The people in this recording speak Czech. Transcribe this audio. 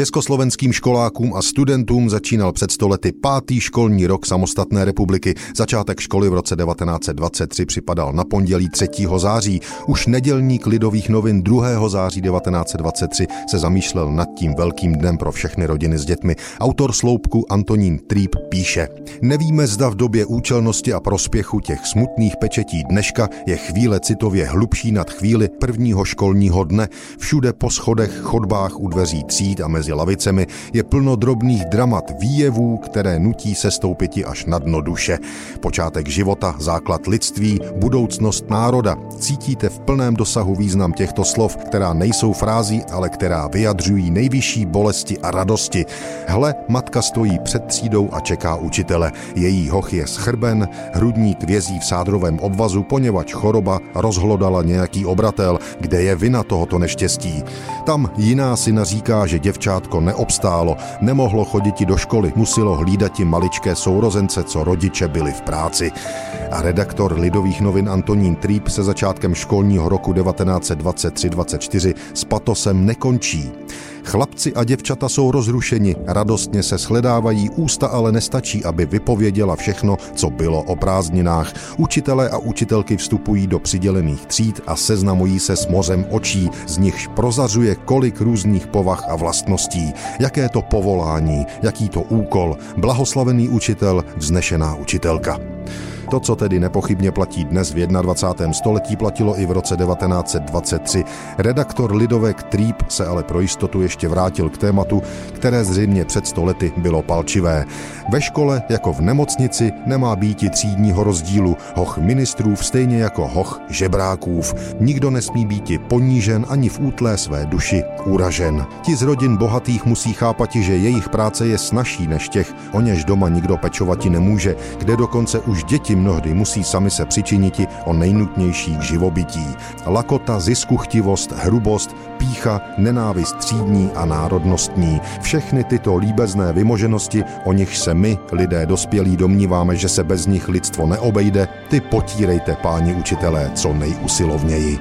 Československým školákům a studentům začínal před stolety pátý školní rok samostatné republiky. Začátek školy v roce 1923 připadal na pondělí 3. září. Už nedělník lidových novin 2. září 1923 se zamýšlel nad tím velkým dnem pro všechny rodiny s dětmi. Autor sloupku Antonín Trýp píše. Nevíme, zda v době účelnosti a prospěchu těch smutných pečetí dneška je chvíle citově hlubší nad chvíli prvního školního dne. Všude po schodech, chodbách, u dveří tříd a mezi lavicemi je plno drobných dramat výjevů, které nutí se stoupiti až na dno duše. Počátek života, základ lidství, budoucnost národa. Cítíte v plném dosahu význam těchto slov, která nejsou frází, ale která vyjadřují nejvyšší bolesti a radosti. Hle, matka stojí před třídou a čeká učitele. Její hoch je schrben, hrudník vězí v sádrovém obvazu, poněvadž choroba rozhlodala nějaký obratel, kde je vina tohoto neštěstí. Tam jiná syna říká, že děvčátko neobstálo, nemohlo chodit do školy, muselo hlídat i maličké sourozence, co rodiče byli v práci. A redaktor Lidových novin Antonín Trýp se začátkem školního roku 1923-24 s patosem nekončí. Chlapci a děvčata jsou rozrušeni, radostně se shledávají, ústa ale nestačí, aby vypověděla všechno, co bylo o prázdninách. Učitelé a učitelky vstupují do přidělených tříd a seznamují se s mořem očí, z nichž prozařuje kolik různých povah a vlastností. Jaké to povolání, jaký to úkol, blahoslavený učitel, vznešená učitelka. To, co tedy nepochybně platí dnes v 21. století, platilo i v roce 1923. Redaktor Lidovek Trýp se ale pro jistotu ještě vrátil k tématu, které zřejmě před stolety bylo palčivé. Ve škole, jako v nemocnici, nemá býti třídního rozdílu, hoch ministrů stejně jako hoch žebrákův. Nikdo nesmí býti ponížen ani v útlé své duši uražen. Ti z rodin bohatých musí chápat, že jejich práce je snažší než těch, o něž doma nikdo pečovati nemůže, kde dokonce už děti mnohdy musí sami se přičiniti o nejnutnější k živobytí. Lakota, ziskuchtivost, hrubost, pícha, nenávist třídní a národnostní. Všechny tyto líbezné vymoženosti, o nich se my, lidé dospělí, domníváme, že se bez nich lidstvo neobejde, ty potírejte, páni učitelé, co nejusilovněji.